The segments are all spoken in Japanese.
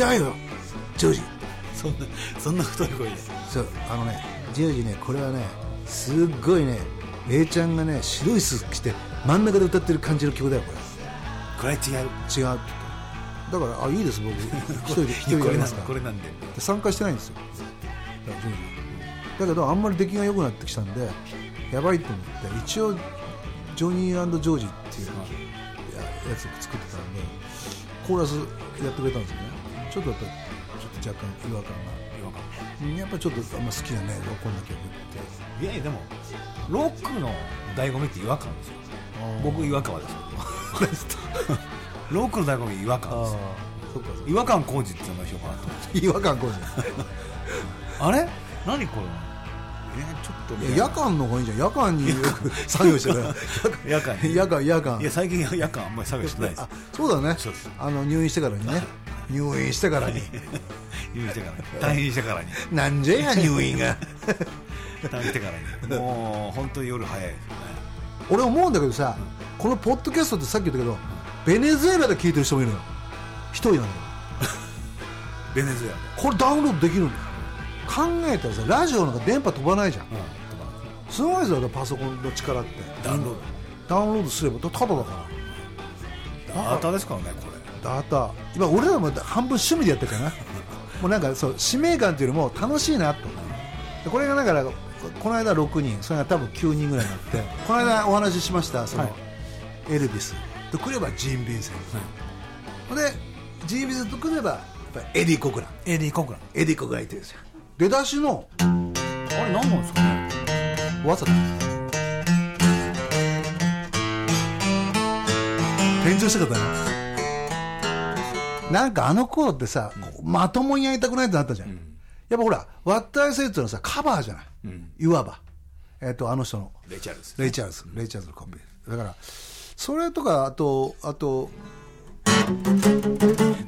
違うよ。ジョージ。そんなそんな太い声で。そうあのねジョージねこれはねすっごいね A ちゃんがね白いスーツ着て真ん中で歌ってる感じの曲だよここれ違う。れ違う。って言っただからあいいです僕。一人で一人でこれなんやりますから。これなんで。で参加してないんですよ。だージ。だけどあんまり出来が良くなってきたんでやばいと思って一応ジョニージョージっていうややつを作ってたんでコーラスやってくれたんですよねちょっとやっぱりちょっと若干違和感違和感。やっぱりちょっとあんま好きなねロックンな曲って。いやいやでもロックの醍醐味って違和感ですよ。僕違和感はですよ ロックの醍醐味違和感ですよ。違和感工事っていうのがしようかなと思って違和感こうあれ？何これ？えちょっとじゃん夜間の方がいいじゃん。夜間によく作業してる夜間。に夜間。夜間。いや最近夜間あんまり作業してないです。あそうだね。あの入院してからにね入院してからに。入院してからに。退院してからに。なんじゃや入院が。退院してからに。もう本当に夜早いですよね。俺思うんだけどさこのポッドキャストってさっき言ったけどベネズエラで聞いてる人もいるのよ。一人なんだよ。ベネズエラこれダウンロードできるんだよ。考えたらさラジオなんか電波飛ばないじゃん。うんすごいですよパソコンの力って。ダウンローダウンロードすればただだから。ドダータですからねこれダータ今俺らも半分趣味でやってるからな。もうなんかそう使命感っていうよりも楽しいなと。でこれがだからここの間6人それが多分9人ぐらいになってこの間お話ししましたその、はい。エルビス。とくればジーン・ビンセント、でジーン・ビンセントとくればやっぱりエディ・コクラン。エディ・コクラン。エディ・コクランいてるんですよ。出だしのあれ何なんですかね。わざと。転調したかったななんかあの頃ってさ、まともにやりたくないってなったじゃん、やっぱほら「 What'd I Say」っていうのはさカバーじゃない、いわば、えっとあの人の。レイチャールズ。レイ・チャールズ。レイ・チャールズのコンビ。だからそれとかあとあと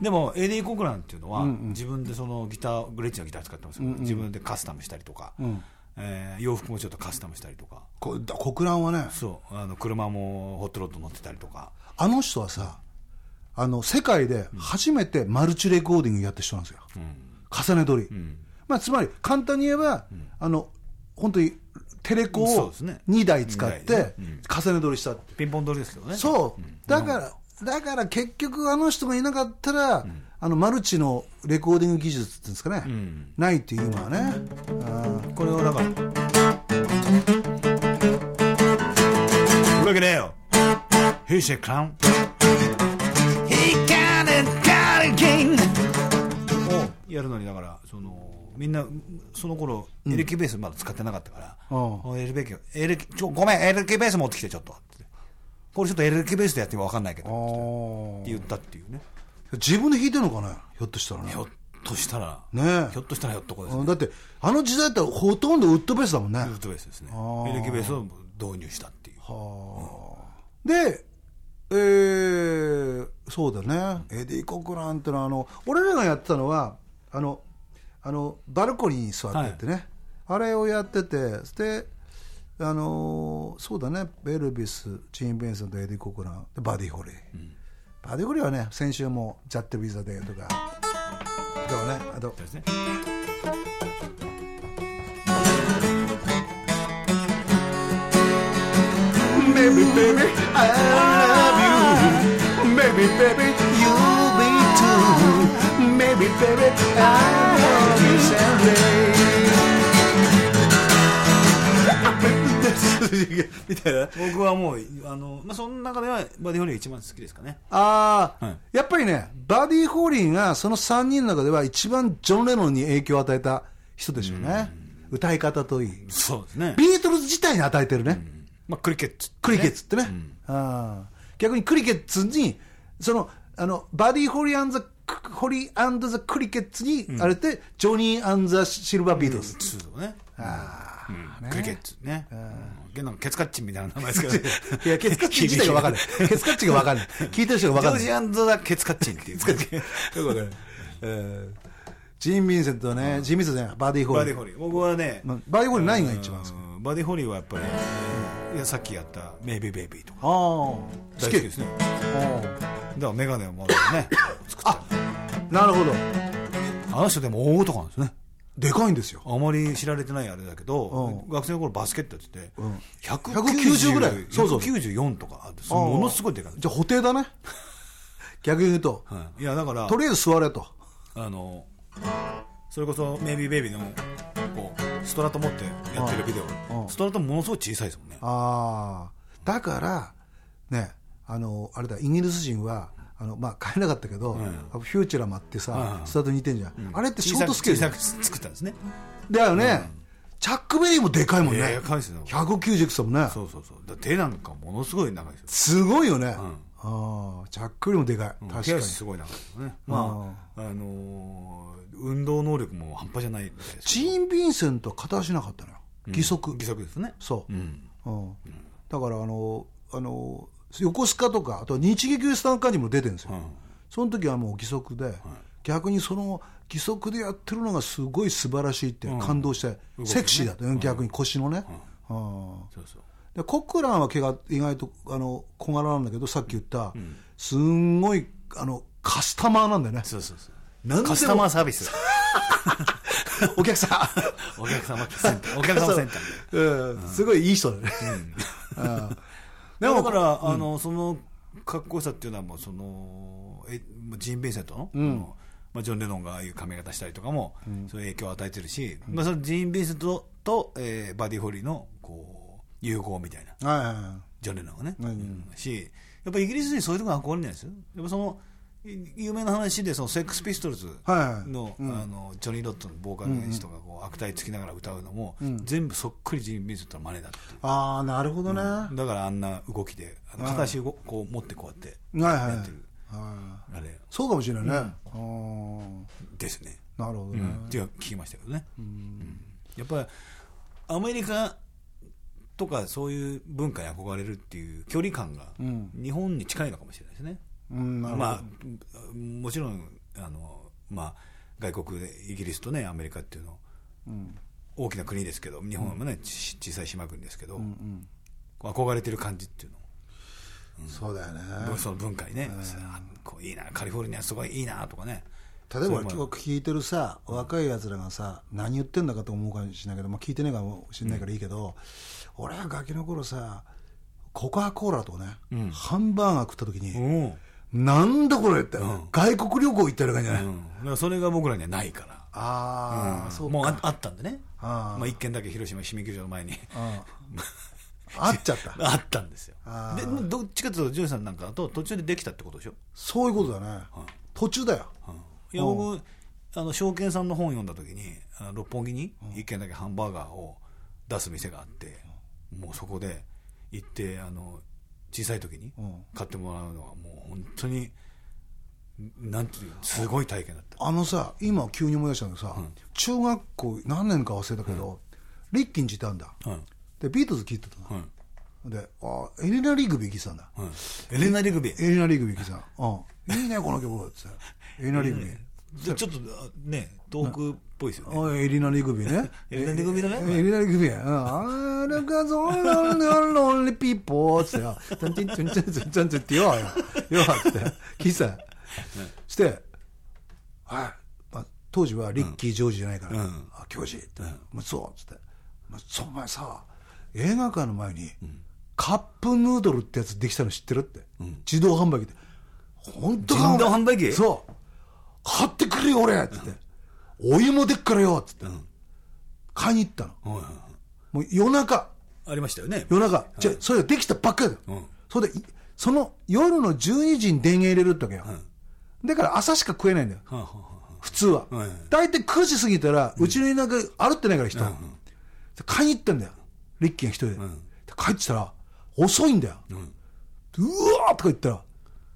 でもエディ・コクランっていうのは、自分でそのギターグレッチのギター使ってますよ、自分でカスタムしたりとか、えー洋服もちょっとカスタムしたりとか。こだ国蘭はね。そう。あの車もホットロッド乗ってたりとか。あの人はさあの世界で初めてマルチレコーディングやった人なんですよ、重ね撮り、まあ、つまり簡単に言えば、あの本当にテレコをそうですね。2台使って重ね撮りしたって。ピンポン取りですけどね。そう。だからだから結局あの人がいなかったら、あのマルチのレコーディング技術っていうんですかね、ないっていう今はね、うん。これをだから。るわけねえよ He's a clown やるのにだからそのみんなその頃エレキベースまだ使ってなかったから、うエレベースエレキちょごめんエレキベース持ってきてちょっと。ってこれちょっとエレキベースでやっても分かんないけどって言ったっていうね。自分で弾いてるのかなひょっとしたらね。ひょっとしたら。ねひょっとしたらひょっとこですね。うんだってあの時代ってほとんどウッドベースだもんね。ウッドベースですね。ーエレキベースを導入したっていう。で、えー、そうだね、エディ・コクランってのはあの俺らがやってたのはあのあのバルコニーに座ってってね、あれをやっててであのーそうだね。エルビス、ジーン・ヴィンセントとエディ・コクラン。でバディ・ホリー、バディ・ホリーはね先週も「 That'll Be the Day」とか。とかねあと。ですね。Maybe baby I love you baby I love you someday. みたいな。僕はもうあの、まあ、その中ではバディホリーが一番好きですかね。ああ、はい。やっぱりねバディ・ホーリーがその3人の中では一番ジョン・レノンに影響を与えた人でしょうね。歌い方といい。そうですね、ビートルズ自体に与えてるね、まあ、クリケッツクリケッツってね、あー。逆にクリケッツにそのあのバディ・ホリーザ・ホリーザ・クリケッツに、あれってジョニー・ザ・シルバー・ビートルズ、そうね。あーね。クリケッツね、うん、なん。かケツカッチンみたいな名前ですけど。いやケツカッチン自体が分かんない。ケツカッチンが分 かんない。聞いてる人が分かんない。ジョージザ・ケツカッチンっていうよくわかるえージン・ヴィンセントね、ジン・ヴィンセントじゃないバディ・ホーリー。バディホリー。僕はね、まバディ・ホーリー何が一番ですかうん。バディホリーはやっぱり、いやさっきやった「 Maybe Baby」とか。ああ好大好きですね。だからメガネをもうね 作ったあなるほど。あの人でも大男なんですね。でかいんですよ。あまり知られてないあれだけど、う学生の頃バスケットやってて、ん。190 190ぐらいそうそう。194とかあってそものすごいでかい、じゃあ補定だね。逆に言うと。はい。いやだからとりあえず座れと。あのそれこそ「メイビーベイビーのこうストラト持ってやってるビデうん。オストラトものすごい小さいですもんね。ああ。だからねあのあれだイギリス人はあのまあ買えなかったけど、フューチュラマってさ、うん。スタートに似てんじゃん、あれってショートスケール。小さく作ったんですね。だよね、チャックベリーもでかいもんね、でかいですよ。190いくもんね。そうそうそう。だ手なんかものすごい長いですよ。すごいよね、ああチャックよりもでかい、確か手に足すごい長いですよね。まああのー運動能力も半端じゃないみたいですジーン・ヴィンセントは片足なかったのよ。義足、義足ですね。そう、うん。うん。だからあのあの横須賀とかあと日劇ウエスタンカーニも出てるんですよ、うん。その時はもう義足で、逆にその義足でやってるのがすごい素晴らしいって感動して、動きね。セクシーだったね、逆に腰のね、うん。そうそう。でコクランは毛が意外とあの小柄なんだけどさっき言った、すんごいあのカスタマーなんだよね。そうそうそう。カスタマーサービス。お客さん。お客様センター。お客様センター。う。ん。すごいいい人だね、うん でもだから、あのそのかっこよさっていうのはもうそのえジーン・ベンセントの,、まあ、ジョン・レノンがああいう髪型したりとかも、そういう影響を与えてるし、まあ、そのジーン・ベンセントと、えーバディ・ホリーのこう融合みたいな。はいはいはい。ジョン・レノンがね、うんうん。しやっぱイギリス人そういうところが憧れないですよ。やっぱそのい有名な話でそのセックス・ピストルズの,、あのジョニー・ロットのボーカルの人がこう悪態つきながら歌うのも、全部そっくりジーン・ベンセントの真似だってああなるほどね、はだからあんな動きで片足をこう持ってこうやってやってる。あれ。そうかもしれないね、あー。ですね、なるほどね、うん、っていう聞きましたけどね、うん。やっぱりアメリカとかそういう文化に憧れるっていう距離感が日本に近いのかもしれないですね、まあもちろんあの、まあ、外国でイギリスとねアメリカっていうの大きな国ですけど日本もね、ち小さい島国ですけど、こう憧れてる感じっていうの。をそうだよね。その文化にね、あこういいなカリフォルニアすごいいいなとかね。例えば今日聞いてるさ若いやつらがさ何言ってんだかと思うかもしれないけど、まあ、聞いてねえかもしれないからいいけど、俺はガキの頃さコカ・コーラとね、ハンバーガー食った時に、うんなんだこれって、外国旅行行ってる感じじゃない、うん、だからそれが僕らにはないから。ああ、そうか。もうああったんでね。あー。まあ、一軒だけ広島市民球場の前に。ああっちゃった。あったんですよ。あでどっちかというとジョージさんなんかだと途中でできたってことでしょ、そういうことだね、途中だよ。いや僕あの証券さんの本読んだ時に六本木に一軒だけハンバーガーを出す店があって、もうそこで行ってあの小さい時にん。買ってもらうのはもう本当になんていうすごい体験だった。あのさ今急に思い出したんだけどさ、中学校何年か忘れたけど、リッキーにいたんだ、はいでビートルズ聴いてたの、はいであエレナ・リグビー聴いてたんだ、はいエレナ・リグビー。エレナ・リグビー聴いてたの、うん、いいねこの曲。って。エレナ・リグビー、じゃあちょっとあね東北っぽいですよねあエリナ・リグビーね。エリナリグビーだね エリナ・リグビー。うん。あれがそんなロンリピーポーってよ。ちゃんちんちんちんちんちんちんってよ。よ。って聞いてた。して、はい。まあ当時はリッキー・ジョージじゃないから、うんあ、教授って、まあ、そうっつって、まあ、そうお前さ、映画館の前に、カップヌードルってやつできたの知ってるって、自動販売機で、本当か自動販売機そう、買ってくれよ、俺っつって、お湯もでっからよっつって、買いに行ったの、はいはいはい。もう夜中、ありましたよね。夜中、じゃそれができたばっかりだ。よ、うん。それでいその夜の12時に電源入れるってわけよ、だから朝しか食えないんだよ、はあはあは普通は。はい。大体9時過ぎたら、うちの田舎歩ってないから人。買いに行ったんだよ。リッキーが一人で。で帰ってきたら、遅いんだよ。うわーとか言ったら、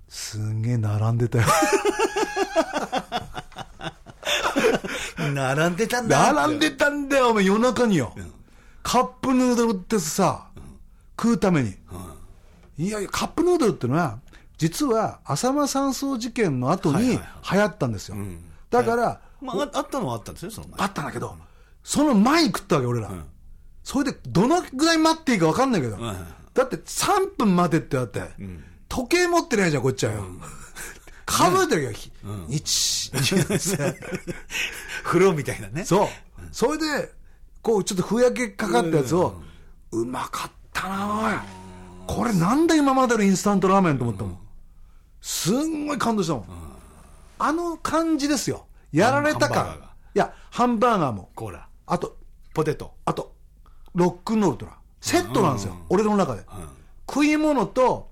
すんげえ並んでたよ。あ並んでたんだ。並んでたんだよ、お前夜中によ。カップヌードルってさ、食うために。いやいや、カップヌードルってのは、実は浅間山荘事件の後に流行ったんですよ。だから、まあ、ああったのはあったんですよその前あったんだけど、その前に食ったわけ、俺ら。それで、どのぐらい待っていいか分かんないけど、だって3分待てってあって、時計持ってないじゃん、こっちはよ。数えてるよ、ひ一、二って風呂みたいなね。そう。それで、こう、ちょっとふやけかかったやつを、うまかったなおい。これなんだ今までのインスタントラーメンと思ったもん。すんごい感動したもん。あの感じですよ。やられた感。いや、ハンバーガーも。コーラ。あと、ポテト。あと、ロックンロールとな。セットなんですよ。俺の中で。食い物と、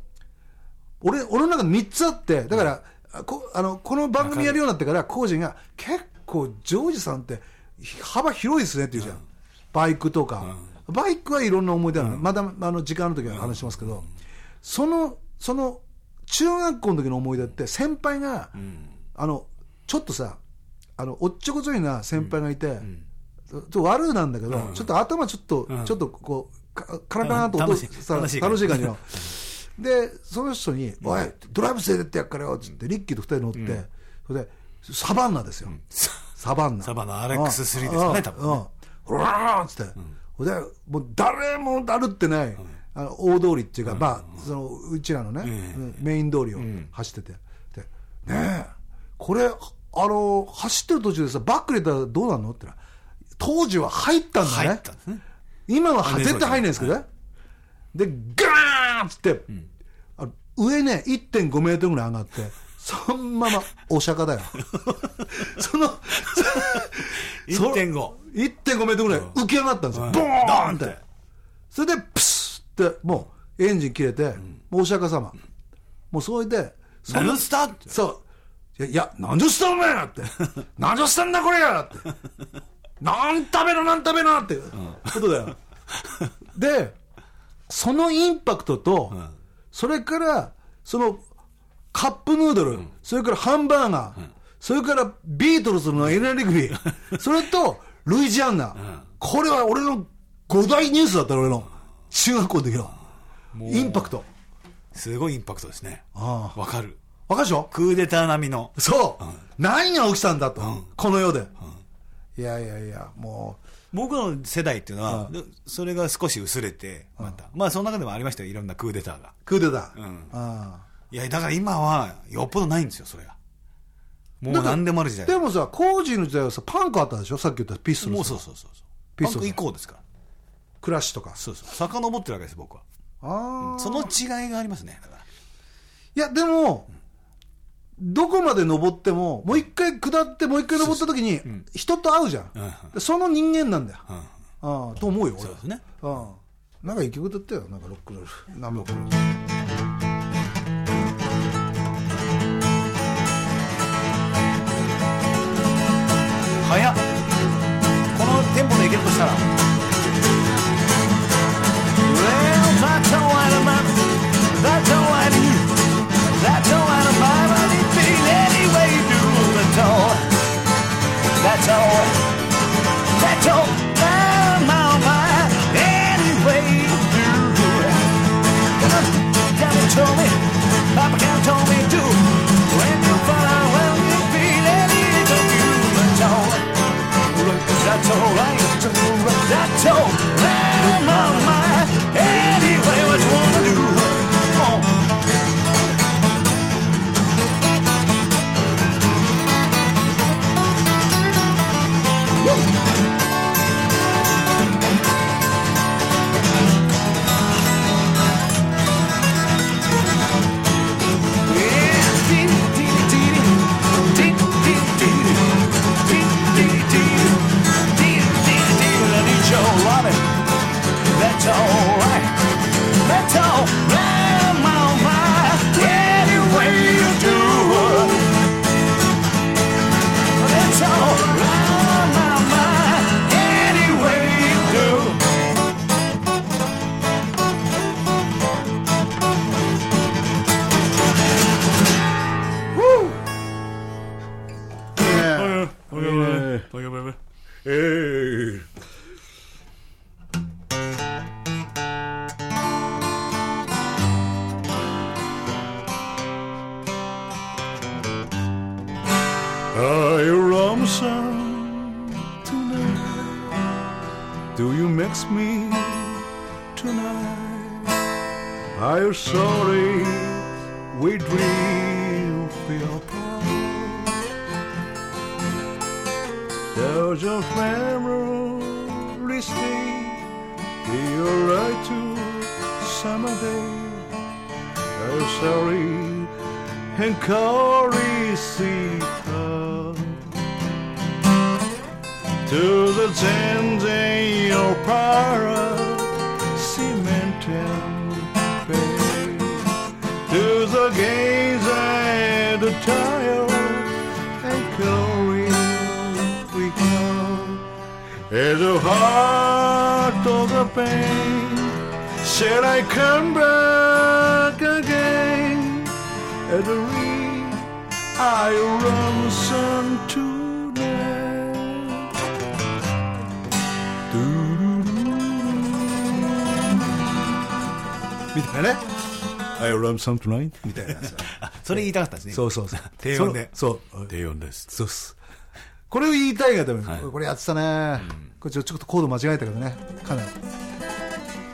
俺、俺の中で3つあって、だから、こあのこの番組やるようになってから、コージが、結構、ジョージさんって、幅広いですねって言うじゃん。バイクとか。バイクはいろんな思い出ある、まだ、あの、時間の時は話しますけど、その、その、中学校の時の思い出って、先輩が、あの、ちょっとさ、あの、おっちょこちょいな先輩がいて、ちょっと悪いなんだけど、ちょっと頭ちょっと、ちょっとこう、かカラカラと音楽しい。さ楽しい感じ楽しい感じの。で、その人に、おい、ドライブ連れてってやっからよ、つって、リッキーと二人乗って、それで、サバンナですよ。サバンナ。サバンナ RX3 ですかね多分ねうん。ほらーっつって。ほんで、もう誰もだるってない、あの大通りっていうか、まあ、その、うちらのね、うんメイン通りを走ってて。で、ねえ、これ、あの、走ってる途中でさ、バック入れたらどうなんのって言ったら当時は入ったんだね。ね。今は絶対入んないんですけどね。で、ガーンっつって、あの上ね、1.5メートルぐらい上がって、そのままお釈迦だよ。その、そ1.5 1.5メートルぐらい浮き上がったんですよ。ボーンって。それで、プスって、もう、エンジン切れて、もうお釈迦様。もうそれで、その何したってそう。いや、何十したお前って。何十したんだこれやって。なん食べろなん食べろってことだよ。で、そのインパクトと、それから、その、カップヌードル、それからハンバーガー、それからビートルズのエナリグビー、それと、ルイジアンナ、これは俺の五大ニュースだったの俺の。中学校の時の。インパクト。すごいインパクトですね。あわかる。わかるでしょ？クーデター並みの。そう、何が起きたんだと、この世で、いやいやいや、も僕の世代っていうのは、それが少し薄れて、また。まあ、その中でもありましたよ。いろんなクーデターが。う、クーデター、んあいや、だから今は、よっぽどないんですよ、それが。もう何でもある時代。あでもさ、コージーの時代はさ、パンクあったでしょ、さっき言ったピストルズもうそうそうそうそう。ピストルズパンク以降ですから。クラッシュとか、そうそう。遡ってるわけです、僕は。あーその違いがありますね。だから。いや、でも、まで登っても、もう一回下って、もう一回登った時に、人と会うじゃん、うん。でその人間なんだよ、うん。ああと思うよ、俺そうですね。うん。なんか一曲歌ったよ、なんかロックンロール、何もか。も。早っ。このテンポでいけるとしたら。Well, that's all No. sorry we drift apart. Those are memories stay. You're right to day. I'm sorry and Corey see to the Tanzania Pirate. At the heart of the pain Shall I come back again? At the ring I run some tonightみたいなね I run some tonight みたいなさそれ言いたかったですねそうそうそう低音でそうそう低音ですそうっす これを言いたいがために、これやってたね、これちょちょっとコード間違えたけどね。かなり。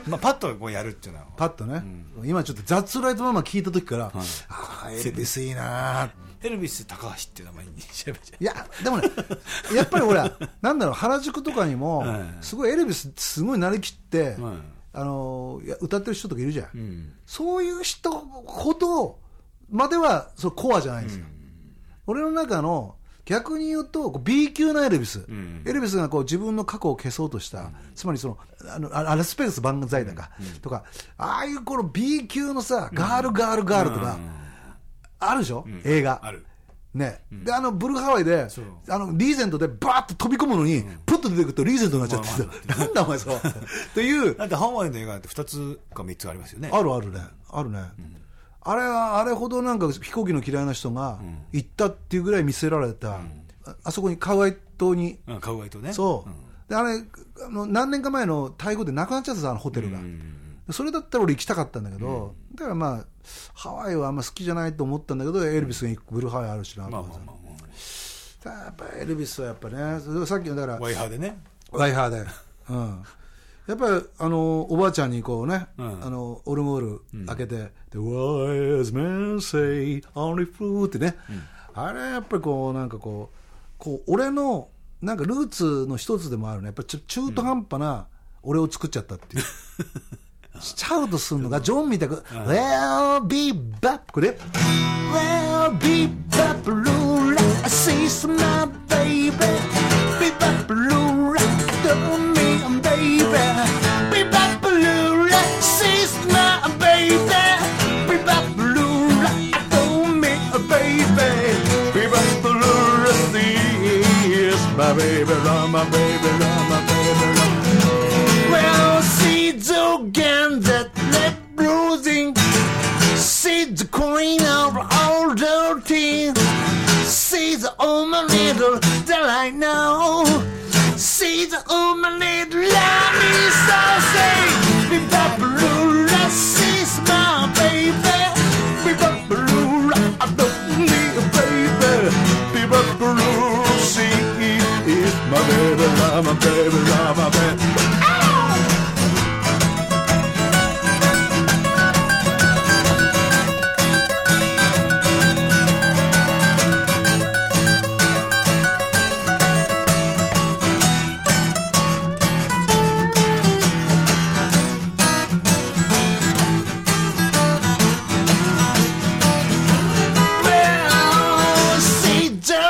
まあパッとこうやるっていうのは。パッとね、今ちょっとザッツライトママ聞いた時から、ああエルビスいいなエルビス高橋っていう名前にしちゃいいじい？やでもねやっぱりほら なんだろう原宿とかにも、はい。すごいエルビスすごい慣れきって、はい。あのいや歌ってる人とかいるじゃん、うん。そういう人ほどまではそうコアじゃないんですよ、俺の中の逆に言うと B 級なエルビス、ん。エルビスがこう自分の過去を消そうとした、つまりそのあのあアラスペルス万歳だか、とかああいうこの B 級のさガールガールガールとか、あるでしょ、映画。ある。ね、であのブルーハワイであのリーゼントでバーッと飛び込むのに、プッと出てくるとリーゼントになっちゃってさ、なんだお前そう。という。だってハワイの映画って2つか3つありますよね。あるあるね。あるね、あれはあれほどなんか飛行機の嫌いな人が行ったっていうぐらい見せられた、ああそこにカワイ島に、うんカウアイとね。そう、であれあの何年か前の台風でなくなっちゃってたあのホテルが、それだったら俺行きたかったんだけど、だからまあハワイはあんま好きじゃないと思ったんだけど、エルビスが行くブルーハワイあるしなとまあかさ。やっぱエルビスはやっぱねさっきのだからあワイハーでね。ワイハーで、うん、やっぱりあのおばあちゃんにこうね、うん。あのオルゴール開けて「The wise men say only fool」ってね、あれやっぱりこうなんかこうこう俺のなんかルーツの一つでもあるね。やっぱりちょ中途半端な俺を作っちゃったっていう。しちゃうとすんのが、ジョンみたく、Well, be bap, これ。Well, be bap,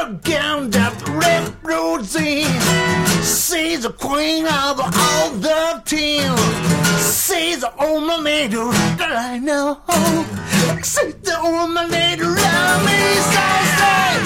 look down that red routine. She's the queen of all the team. She's the only lady that I know. She's the only lady that I me so sad.